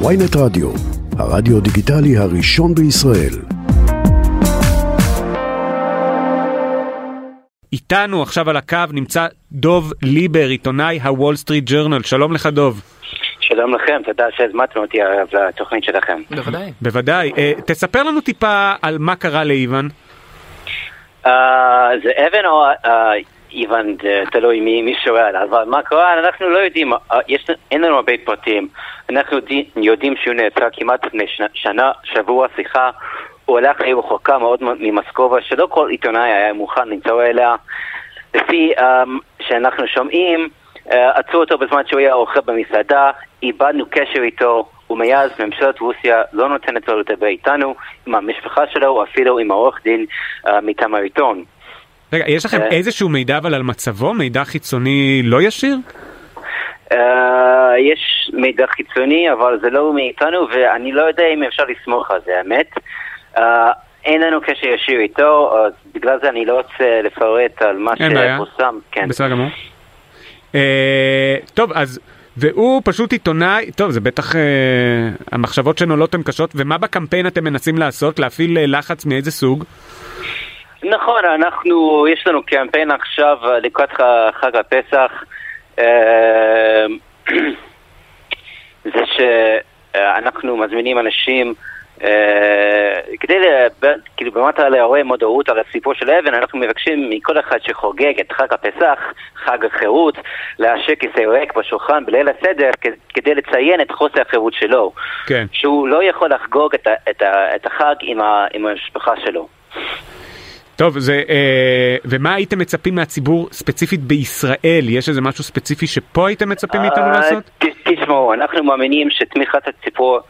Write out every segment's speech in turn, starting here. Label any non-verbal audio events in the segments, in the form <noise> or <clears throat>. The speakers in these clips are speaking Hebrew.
ynet רדיו, הרדיו דיגיטלי הראשון בישראל. איתנו עכשיו על הקו נמצא דוב ליבר, עיתונאי הוול סטריט ג'ורנל. שלום לך דוב. שלום לכם, תודה שהזמנתם אותי לתוכנית שלכם. בוודאי. בוודאי. אה, תספר לנו טיפה על מה קרה לאיוון. אה, זה אוון או אה, איוון, תלוי מי מי שואל, אבל מה קרה, אנחנו לא יודעים, אה, יש, אין לנו הרבה פרטים. אנחנו די- יודעים שהוא נעצר כמעט לפני שנה, שבוע, סליחה. הוא הלך לעיר רחוקה מאוד ממסקובה, שלא כל עיתונאי היה מוכן למצוא אליה. לפי um, שאנחנו שומעים, uh, עצרו אותו בזמן שהוא היה אוכל במסעדה, איבדנו קשר איתו, ומאז ממשלת רוסיה לא נותנת לו לדבר איתנו, עם המשפחה שלו, או אפילו עם העורך דין uh, מטעם העיתון. רגע, יש לכם אה. איזשהו מידע אבל על מצבו? מידע חיצוני לא ישיר? Uh, יש מידע חיצוני, אבל זה לא מאיתנו, ואני לא יודע אם אפשר לסמוך על זה, האמת. Uh, אין לנו קשר ישיר איתו, אז בגלל זה אני לא רוצה לפרט על מה. שפורסם. כן. בסדר גמור. אה, טוב, אז... והוא פשוט עיתונאי, טוב זה בטח אה, המחשבות שנולות הן קשות, ומה בקמפיין אתם מנסים לעשות? להפעיל אה, לחץ מאיזה סוג? נכון, אנחנו, יש לנו קמפיין עכשיו אה, לקראת חג הפסח. אה, <clears throat> זה שאנחנו מזמינים אנשים אה, כדי, כאילו באמת לעורר מודעות על הסיפור של אבן, אנחנו מבקשים מכל אחד שחוגג את חג הפסח, חג החירות, להשאיר כיסא ריק בשולחן בליל הסדר כדי לציין את חוסר החירות שלו. כן. שהוא לא יכול לחגוג את, החג עם המשפחה שלו. טוב, זה, אה, ומה הייתם מצפים מהציבור ספציפית בישראל? יש איזה משהו ספציפי שפה הייתם מצפים מאיתנו אה, לעשות? ת- תשמעו, אנחנו מאמינים שתמיכת הציבור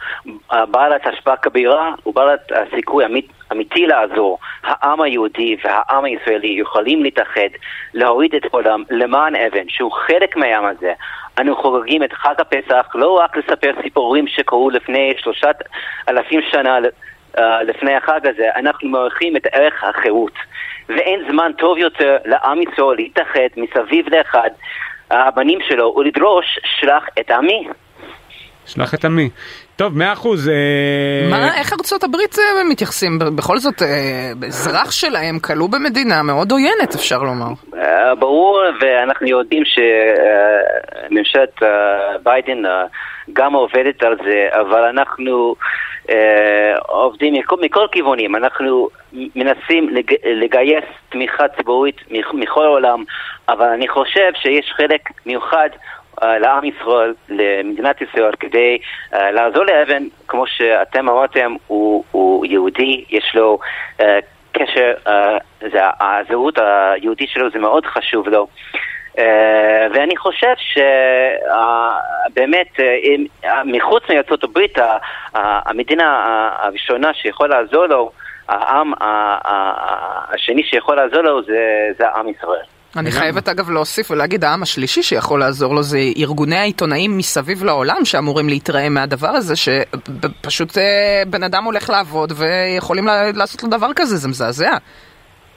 אה, בעלת השפעה כבירה ובעלת הסיכוי אמית, אמיתי לעזור. העם היהודי והעם הישראלי יכולים להתאחד, להוריד את כולם למען אבן, שהוא חלק מהעם הזה. אנו חוגגים את חג הפסח לא רק לספר סיפורים שקרו לפני שלושת אלפים שנה לפני החג הזה, אנחנו מעריכים את ערך החירות. ואין זמן טוב יותר לעם ישראל להתאחד מסביב לאחד הבנים שלו ולדרוש שלח את עמי. שלח את עמי. טוב, מאה אחוז. אה, מה, איך ארצות הברית אה, מתייחסים? בכל זאת, אה, אזרח שלהם כלוא במדינה מאוד עוינת, אפשר לומר. אה, ברור, ואנחנו יודעים שממשלת ביידן אה, גם עובדת על זה, אבל אנחנו אה, עובדים מכל, מכל כיוונים, אנחנו מנסים לג, לגייס תמיכה ציבורית מכ- מכל העולם, אבל אני חושב שיש חלק מיוחד אה, לעם ישראל, למדינת ישראל, כדי אה, לעזור לאבן, כמו שאתם אמרתם, הוא, הוא יהודי, יש לו אה, קשר, אה, זה, הזהות היהודית שלו זה מאוד חשוב לו. Uh, ואני חושב שבאמת מחוץ מארצות הברית המדינה הראשונה שיכול לעזור לו, העם השני שיכול לעזור לו זה, זה עם ישראל. אני. חייבת אגב להוסיף ולהגיד, העם השלישי שיכול לעזור לו זה ארגוני העיתונאים מסביב לעולם שאמורים להתרעם מהדבר הזה, שפשוט בן אדם הולך לעבוד ויכולים לעשות לו דבר כזה, זה מזעזע.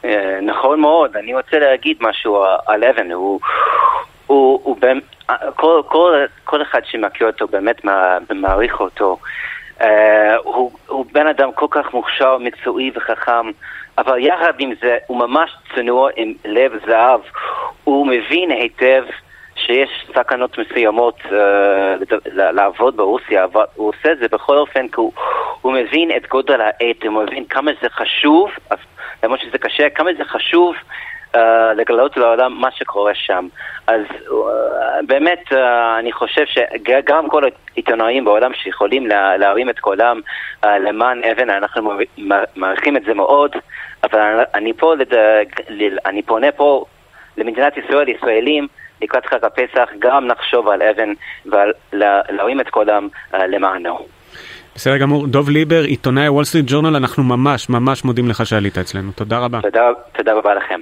אה, נכון מאוד, אני רוצה להגיד משהו על אבן, הוא, הוא, הוא באמת, כל, כל, כל אחד שמכיר אותו באמת מע- מעריך אותו. אה, הוא, הוא בן אדם כל כך מוכשר, מקצועי וחכם, אבל יחד עם זה הוא ממש צנוע עם לב זהב. הוא מבין היטב שיש סכנות מסוימות uh, לעבוד ברוסיה, אבל הוא עושה את זה בכל אופן כי הוא, הוא מבין את גודל העת, הוא מבין כמה זה חשוב, למרות שזה קשה, כמה זה חשוב uh, לגלות לעולם מה שקורה שם. אז uh, באמת uh, אני חושב שגם כל העיתונאים בעולם שיכולים לה, להרים את קולם uh, למען אבן, אנחנו מעריכים את זה מאוד, אבל אני, פה לד... אני פונה פה למדינת ישראל, ישראלים, לקראת חג הפסח, גם נחשוב על אבן ולהרים את קולם uh, למענו. בסדר גמור. דוב ליבר, עיתונאי וול סטריט ג'ורנל, אנחנו ממש ממש מודים לך שעלית אצלנו. תודה רבה. תודה, תודה רבה לכם.